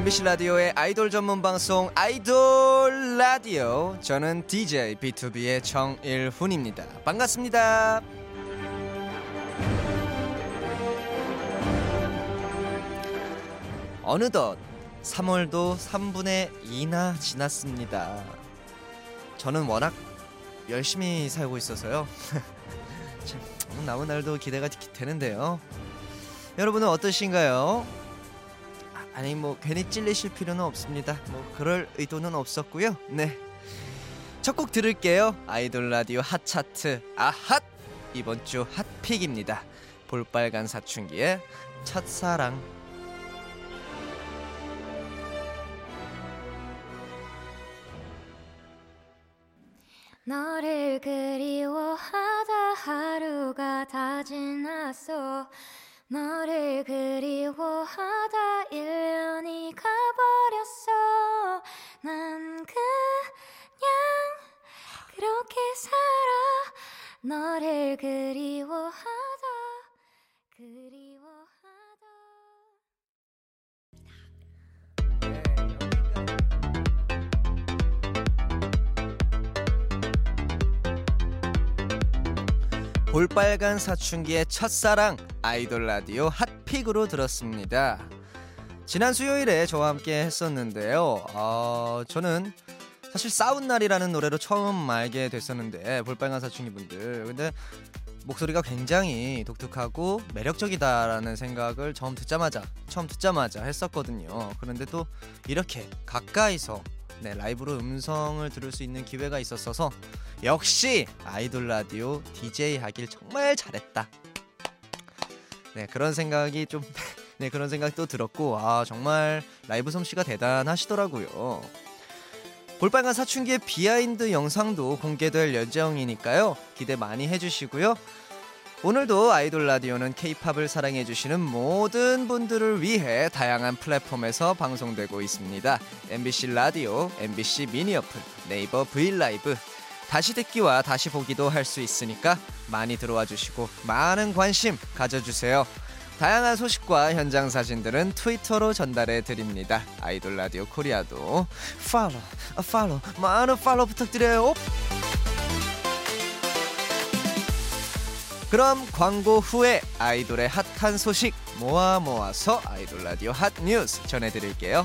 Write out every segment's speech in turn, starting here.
MBC 라디오의 아이돌 전문 방송 아이돌 라디오 저는 DJ B2B의 정일훈입니다. 반갑습니다. 어느덧 3월도 3분의 2나 지났습니다. 저는 워낙 열심히 살고 있어서요. 참, 남은 날도 기대가 되는데요. 여러분은 어떠신가요? 아니 뭐 괜히 찔리실 필요는 없습니다. 뭐 그럴 의도는 없었고요. 네. 첫 곡 들을게요. 아이돌 라디오 핫 차트 아핫 이번 주 핫픽입니다. 볼빨간 사춘기의 첫사랑. 너를 그리워하다 하루가 다 지났어 너를 그리워하다 1년이 가버렸어. 난 그냥 그렇게 살아. 너를 그리워하다 그리워하다 볼빨간 사춘기의 첫사랑 아이돌 라디오 핫픽으로 들었습니다. 지난 수요일에 저와 함께 했었는데요. 어, 저는 사실 싸운 날이라는 노래로 처음 알게 됐었는데 볼빨간 사춘기 분들 근데 목소리가 굉장히 독특하고 매력적이다라는 생각을 처음 듣자마자 처음 듣자마자 했었거든요. 그런데 또 이렇게 가까이서 네, 라이브로 음성을 들을 수 있는 기회가 있었어서 역시 아이돌 라디오 DJ 하길 정말 잘했다. 네, 그런 생각이 좀 네, 그런 생각이 또 들었고 아, 정말 라이브 솜씨가 대단하시더라고요. 볼빨간 사춘기의 behind 영상도 공개될 예정이니까요. 기대 많이 해주시고요. 오늘도 아이돌 라디오는 케이팝을 사랑해주시는 모든 분들을 위해 다양한 플랫폼에서 방송되고 있습니다. MBC 라디오, MBC 미니 어플, 네이버 브이라이브, 다시 듣기와 다시 보기도 할 수 있으니까 많이 들어와 주시고 많은 관심 가져주세요. 다양한 소식과 현장 사진들은 트위터로 전달해 드립니다. 아이돌 라디오 코리아도 follow, follow, 많은 follow 부탁드려요. 그럼 광고 후에 아이돌의 핫한 소식 모아 모아서 아이돌 라디오 핫 뉴스 전해드릴게요.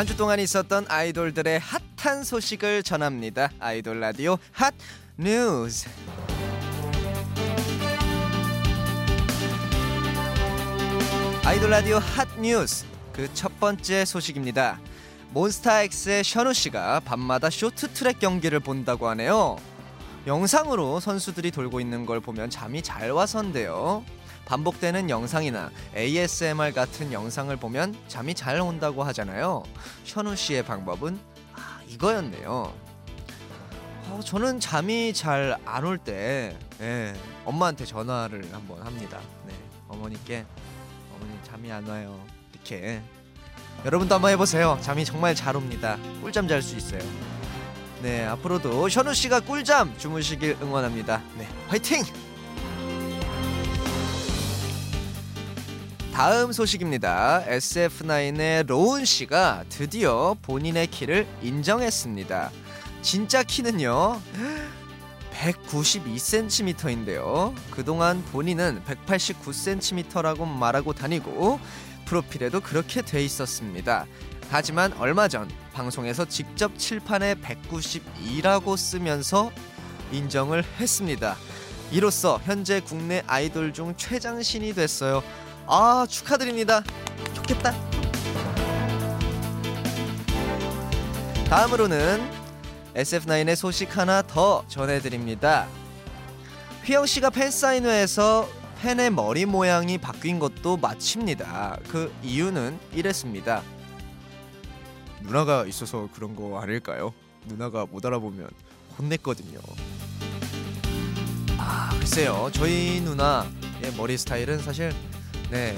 한 주 동안 있었던 아이돌들의 핫한 소식을 전합니다. 아이돌 라디오 핫 뉴스. 아이돌 라디오 핫 뉴스 그 첫 번째 소식입니다. 몬스타엑스의 셔누 씨가 밤마다 쇼트트랙 경기를 본다고 하네요. 영상으로 선수들이 돌고 있는 걸 보면 잠이 잘 와서인데요. 반복되는 영상이나 ASMR 같은 영상을 보면 잠이 잘 온다고 하잖아요. 션우 씨의 방법은 아, 이거였네요. 어, 저는 잠이 잘 안 올때 예, 엄마한테 전화를 한번 합니다. 네, 어머니께 어머니 잠이 안 와요. 이렇게 여러분도 한번 해보세요. 잠이 정말 잘 옵니다. 꿀잠 잘 수 있어요. 네, 앞으로도 현우 씨가 꿀잠 주무시길 응원합니다. 네, 화이팅! 다음 소식입니다. SF9의 로운 씨가 드디어 본인의 키를 인정했습니다. 진짜 키는요. 192cm인데요. 그동안 본인은 189cm라고 말하고 다니고 프로필에도 그렇게 돼 있었습니다. 하지만 얼마 전 방송에서 직접 칠판에 192라고 쓰면서 인정을 했습니다. 이로써 현재 국내 아이돌 중 최장신이 됐어요. 아 축하드립니다. 좋겠다. 다음으로는 SF9의 소식 하나 더 전해드립니다. 휘영 씨가 팬 사인회에서 팬의 머리 모양이 바뀐 것도 마칩니다. 그 이유는 이랬습니다. 누나가 있어서 그런 거 아닐까요? 누나가 못 알아보면 혼냈거든요. 아 글쎄요, 저희 누나의 머리 스타일은 사실 네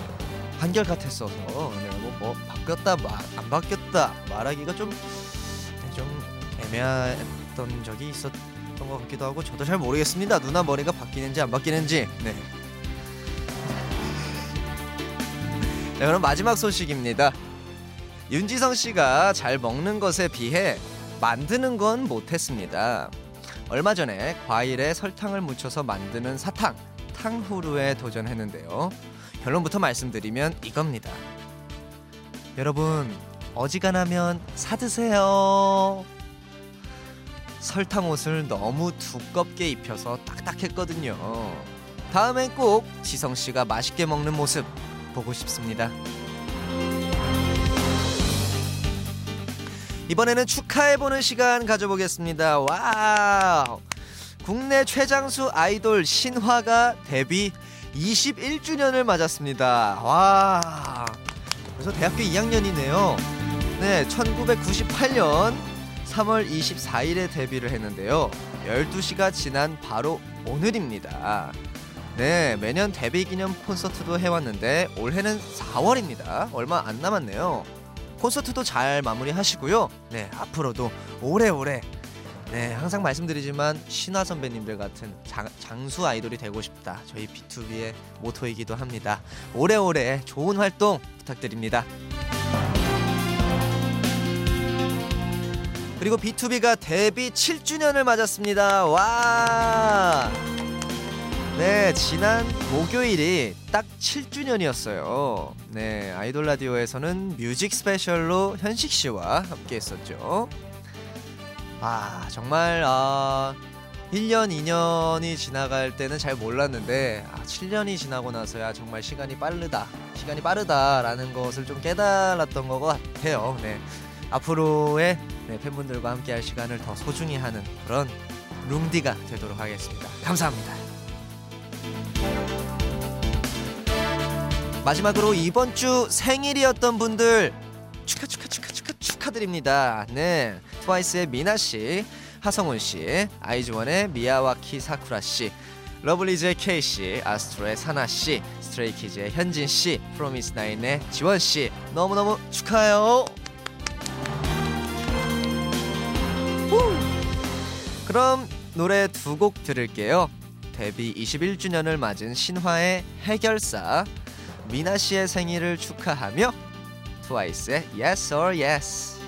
한결 같았어서 네, 뭐, 뭐 바뀌었다 마, 안 바뀌었다 말하기가 좀 네, 좀 애매했던 적이 있었던 것 같기도 하고 저도 잘 모르겠습니다. 누나 머리가 바뀌는지 안 바뀌는지. 네. 자, 그럼 마지막 소식입니다. 윤지성 씨가 잘 먹는 것에 비해 만드는 건 못했습니다. 얼마 전에 과일에 설탕을 묻혀서 만드는 사탕, 탕후루에 도전했는데요. 결론부터 말씀드리면 이겁니다. 여러분, 어지간하면 사드세요. 설탕 옷을 너무 두껍게 입혀서 딱딱했거든요. 다음엔 꼭 지성 씨가 맛있게 먹는 모습 보고 싶습니다. 이번에는 축하해보는 시간 가져보겠습니다. 와우! 국내 최장수 아이돌 신화가 데뷔 21주년을 맞았습니다. 와! 그래서 대학교 2학년이네요. 네, 1998년 3월 24일에 데뷔를 했는데요. 12시가 지난 바로 오늘입니다. 네, 매년 데뷔 기념 콘서트도 해왔는데 올해는 4월입니다. 얼마 안 남았네요. 콘서트도 잘 마무리하시고요. 네, 앞으로도 오래오래 네, 항상 말씀드리지만 신화 선배님들 같은 장, 장수 아이돌이 되고 싶다. 저희 B2B의 모토이기도 합니다. 오래오래 좋은 활동 부탁드립니다. 그리고 B2B가 데뷔 7주년을 맞았습니다. 와! 네, 지난 목요일이 딱 7주년이었어요. 네, 아이돌 라디오에서는 뮤직 스페셜로 현식 씨와 함께 했었죠. 아, 정말 아 1년, 2년이 지나갈 때는 잘 몰랐는데 아, 7년이 지나고 나서야 정말 시간이 빠르다. 시간이 빠르다라는 것을 좀 깨달았던 것 같아요. 네. 앞으로의 네, 팬분들과 함께 할 시간을 더 소중히 하는 그런 룽디가 되도록 하겠습니다. 감사합니다. 마지막으로 이번 주 생일이었던 분들 축하 축하 축하 축하 축하드립니다. 네. 트와이스의 미나 씨, 하성운 씨, 아이즈원의 미야와키 사쿠라 씨, 러블리즈의 케이 씨, 아스트로의 산하 씨, 스트레이키즈의 현진 씨, 프로미스 나인의 지원 씨 너무너무 축하해요. 후! 그럼 노래 두 곡 들을게요. 데뷔 21주년을 맞은 신화의 해결사 미나 씨의 생일을 축하하며 트와이스의 Yes or Yes.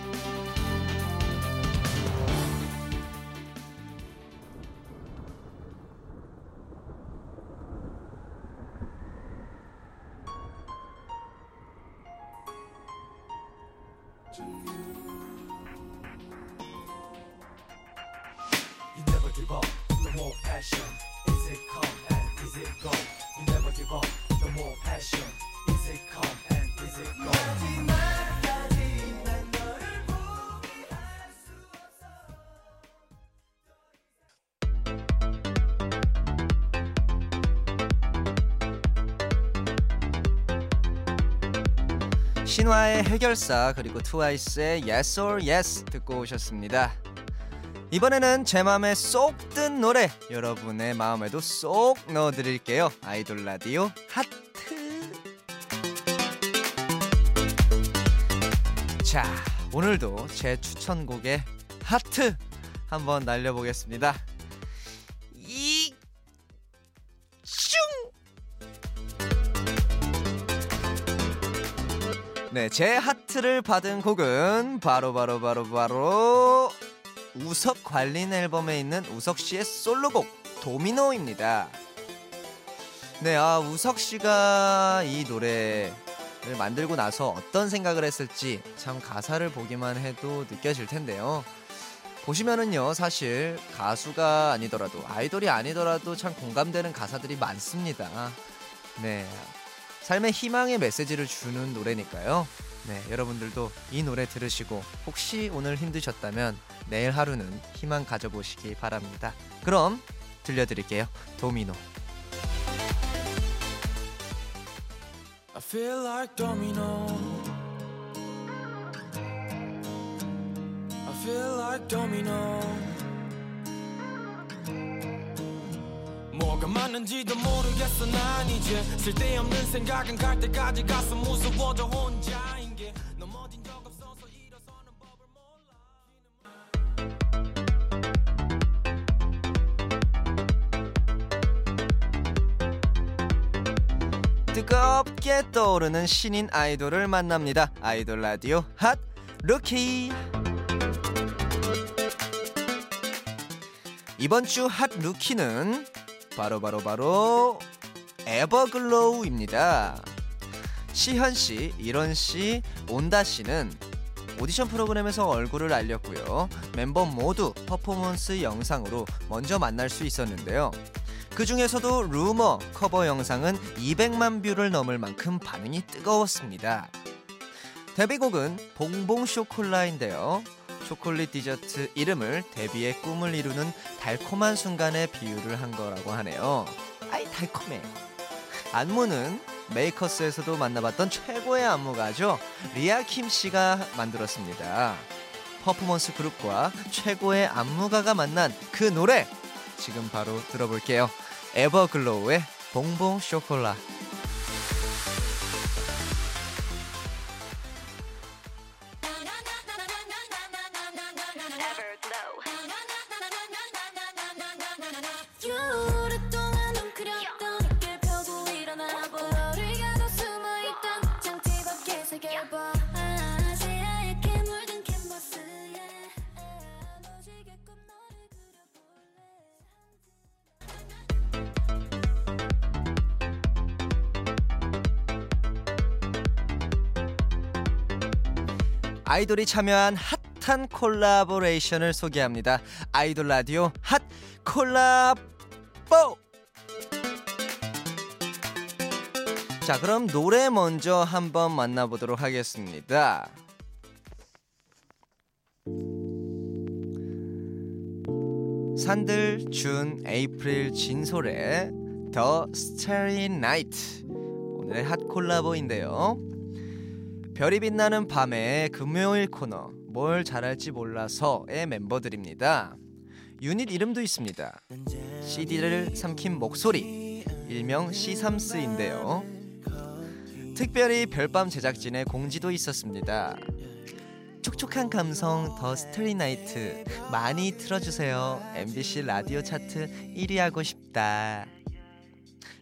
Is it go? You never give up, no more passion. Is it come and is it go? 마지막까지 난 너를 포기할 수 없어. 신화의 해결사 그리고 트와이스의 Yes or Yes 듣고 오셨습니다. 이번에는 제 마음에 쏙 든 노래 여러분의 마음에도 쏙 넣어드릴게요. 아이돌 라디오 하트. 자 오늘도 제 추천곡에 하트 한번 날려보겠습니다. 이 슝! 네, 제 하트를 받은 곡은 바로 바로 바로 바로 우석 관린 앨범에 있는 우석 씨의 솔로곡 도미노입니다. 네, 아 우석 씨가 이 노래를 만들고 나서 어떤 생각을 했을지 참 가사를 보기만 해도 느껴질 텐데요. 보시면은요, 사실 가수가 아니더라도 아이돌이 아니더라도 참 공감되는 가사들이 많습니다. 네, 삶의 희망의 메시지를 주는 노래니까요. 네, 여러분들도 이 노래 들으시고 혹시 오늘 힘드셨다면 내일 하루는 희망 가져보시기 바랍니다. 그럼 들려드릴게요. 도미노. I feel like domino. I feel like domino. 뭐가 맞는지도 모르겠어 난 이제 쓸데없는 생각은 갈 때까지 가서 무서워져 혼자 뜨겁게 떠오르는 신인 아이돌을 만납니다. 아이돌 라디오 hot rookie. 이번 주 hot rookie는 바로 바로 바로 에버글로우입니다. 시현 씨, 이런 씨, 온다 씨는 오디션 프로그램에서 얼굴을 알렸고요. 멤버 모두 퍼포먼스 영상으로 먼저 만날 수 있었는데요. 그 중에서도 루머 커버 영상은 200만 뷰를 넘을 만큼 반응이 뜨거웠습니다. 데뷔곡은 Bon Bon Chocolat인데요. 초콜릿 디저트 이름을 데뷔의 꿈을 이루는 달콤한 순간에 비유를 한 거라고 하네요. 아이 달콤해. 안무는 메이커스에서도 만나봤던 최고의 안무가죠. 리아 킴 씨가 만들었습니다. 퍼포먼스 그룹과 최고의 안무가가 만난 그 노래 지금 바로 들어볼게요. 에버글로우의 봉봉 쇼콜라. 아이돌이 참여한 핫한 콜라보레이션을 소개합니다. 아이돌 라디오 핫 콜라보! 자, 그럼 노래 먼저 한번 만나보도록 하겠습니다. 산들, 준, 에이프릴, 진솔의 The Starry Night 오늘의 핫 콜라보인데요. 별이 빛나는 밤의 금요일 코너 뭘 잘할지 몰라서의 멤버들입니다. 유닛 이름도 있습니다. CD를 삼킨 목소리 일명 C3스인데요. 특별히 별밤 제작진의 공지도 있었습니다. 촉촉한 감성 The Starry Night 많이 틀어주세요. MBC 라디오 차트 1위 하고 싶다.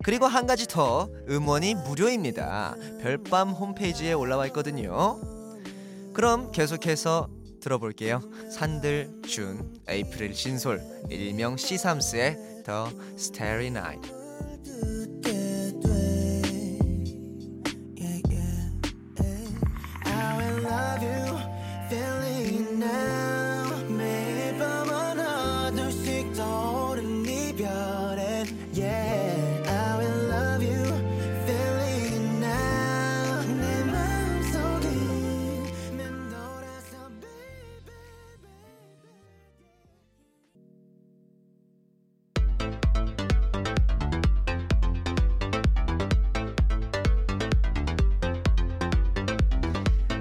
그리고 한 가지 더 음원이 무료입니다. 별밤 홈페이지에 올라와 있거든요. 그럼 계속해서 들어볼게요. 산들, 준, 에이프릴, 진솔, 일명 C3스의 더 스테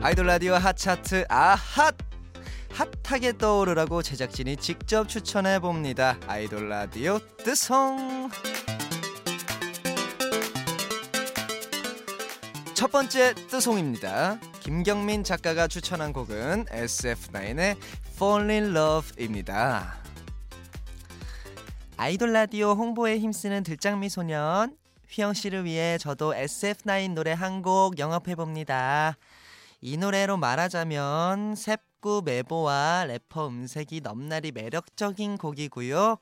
아이돌 라디오 핫차트 아핫 핫하게 떠오르라고 제작진이 직접 추천해 봅니다. 아이돌 라디오 뜨송 첫 번째 뜨송입니다. 김경민 작가가 추천한 곡은 SF9의 Fall in Love입니다. 아이돌 라디오 홍보에 힘쓰는 들장미 소년 휘영 씨를 위해 저도 SF9 노래 한 곡 영업해 봅니다. 이 노래로 말하자면 셉구 메보와 래퍼 음색이 넘나리 매력적인 곡이고요.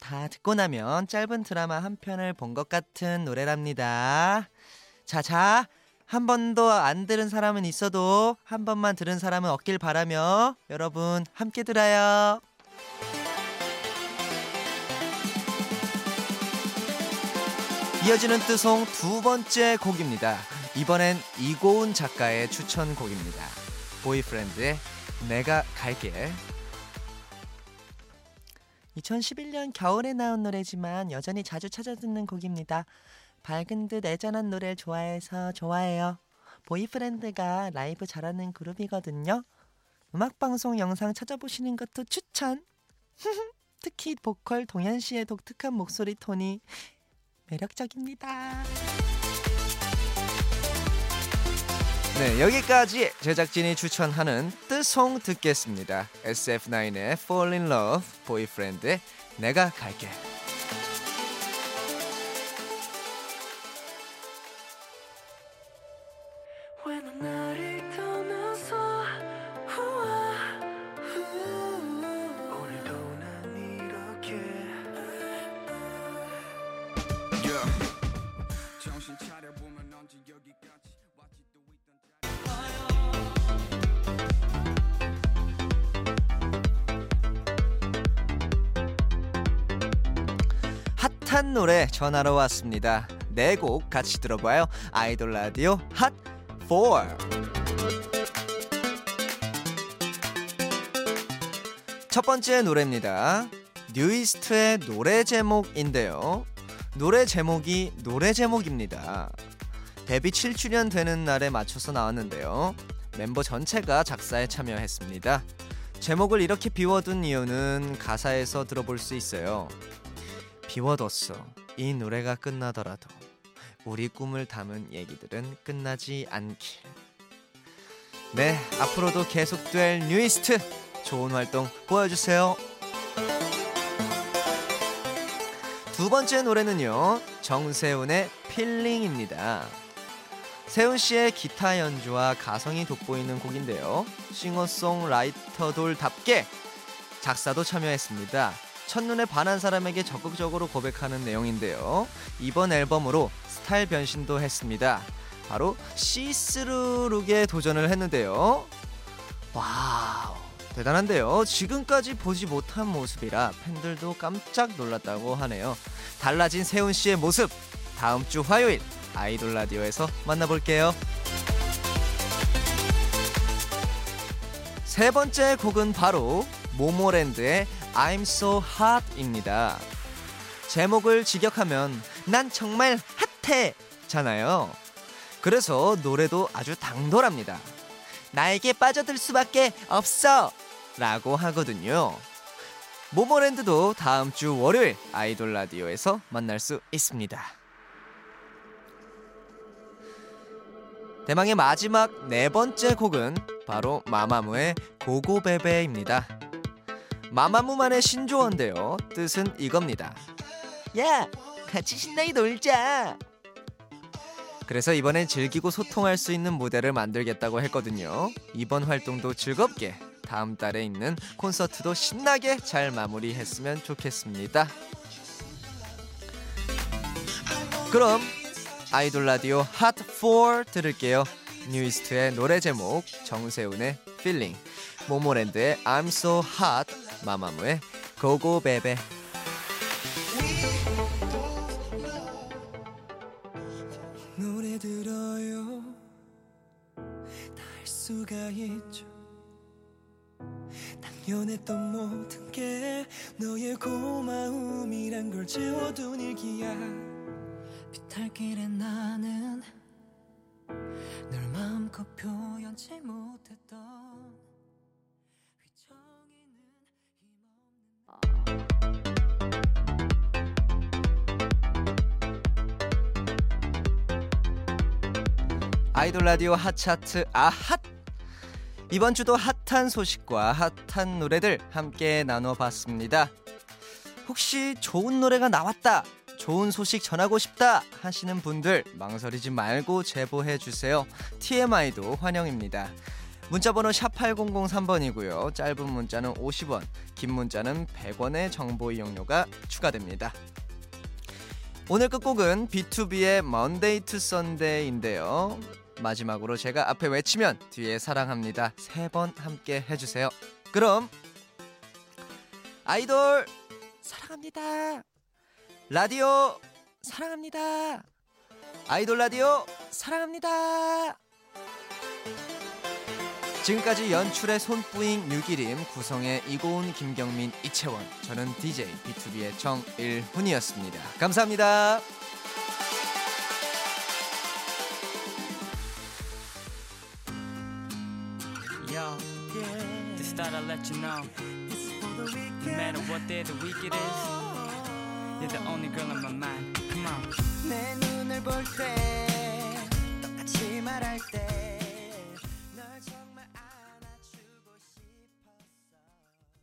다 듣고 나면 짧은 드라마 한 편을 본 것 같은 노래랍니다. 자, 자. 한 번도 안 들은 사람은 있어도 한 번만 들은 사람은 없길 바라며 여러분 함께 들어요. 이어지는 뜨송 두 번째 곡입니다. 이번엔 이고은 작가의 추천곡입니다. 보이프렌드의 내가 갈게. 2011년 겨울에 나온 노래지만 여전히 자주 찾아 듣는 곡입니다. 밝은 듯 애잔한 노래를 좋아해서 좋아해요. 보이프렌드가 라이브 잘하는 그룹이거든요. 음악방송 영상 찾아보시는 것도 추천! 특히 보컬 동현 씨의 독특한 목소리 톤이 매력적입니다. 네, 여기까지 제작진이 추천하는 뜨송 듣겠습니다. SF9의 Fall in Love, 보이프렌드의 내가 갈게. 핫한 노래 전하러 왔습니다. 네 곡 같이 들어봐요. 아이돌 라디오 핫 4. 첫 번째 노래입니다. 뉴이스트의 노래 제목인데요. 노래 제목이 노래 제목입니다. 데뷔 7주년 되는 날에 맞춰서 나왔는데요. 멤버 전체가 작사에 참여했습니다. 제목을 이렇게 비워둔 이유는 가사에서 들어볼 수 있어요. 비워뒀어. 이 노래가 끝나더라도 우리 꿈을 담은 얘기들은 끝나지 않길. 네, 앞으로도 계속될 뉴이스트 좋은 활동 보여주세요. 두 번째 노래는요, 정세훈의 필링입니다. 세훈 씨의 기타 연주와 가성이 돋보이는 곡인데요. 싱어송라이터돌답게 작사도 참여했습니다. 첫눈에 반한 사람에게 적극적으로 고백하는 내용인데요. 이번 앨범으로 스타일 변신도 했습니다. 바로 시스루 룩에 도전을 했는데요. 와우. 대단한데요. 지금까지 보지 못한 모습이라 팬들도 깜짝 놀랐다고 하네요. 달라진 세운 씨의 모습 다음 주 화요일 아이돌 라디오에서 만나볼게요. 세 번째 곡은 바로 모모랜드의 I'm So Hot입니다. 제목을 직역하면 난 정말 핫해 잖아요. 그래서 노래도 아주 당돌합니다. 나에게 빠져들 수밖에 없어 라고 하거든요. 모모랜드도 다음 주 월요일 아이돌 라디오에서 만날 수 있습니다. 대망의 마지막 네 번째 곡은 바로 마마무의 고고베베입니다. 마마무만의 신조어인데요. 뜻은 이겁니다. 야, 같이 신나게 놀자. 그래서 이번엔 즐기고 소통할 수 있는 무대를 만들겠다고 했거든요. 이번 활동도 즐겁게 다음 달에 있는 콘서트도 신나게 잘 마무리했으면 좋겠습니다. 그럼 아이돌 라디오 핫4 들을게요. 뉴이스트의 노래 제목, 정세훈의 Feeling, 모모랜드의 I'm So Hot, 마마무의 고고 베베. 노래 들어요. 다할 수가 있죠. 당연했던 모든 게 너의 고마움이란 걸 채워둔 일기야. 비탈길에 나는 널 마음껏 표현치 못했던 아이돌 라디오 핫차트 아핫 이번 주도 핫한 소식과 핫한 노래들 함께 나눠봤습니다. 혹시 좋은 노래가 나왔다, 좋은 소식 전하고 싶다 하시는 분들 망설이지 말고 제보해 주세요. TMI도 환영입니다. 문자번호 샵 8003번이고요. 짧은 문자는 50원, 긴 문자는 100원의 정보 이용료가 추가됩니다. 오늘 끝곡은 B2B의 Monday to Sunday인데요. 마지막으로 제가 앞에 외치면 뒤에 사랑합니다 세 번 함께 해주세요. 그럼 아이돌 사랑합니다. 라디오 사랑합니다. 아이돌 라디오 사랑합니다. 지금까지 연출의 손뿌잉 류기림 구성의 이고은 김경민 이채원 저는 DJ B2B의 정일훈이었습니다. 감사합니다. let you know. No matter what day the week it is, you're the only girl in my mind. Come on. 내 눈을 똑같이 말할 때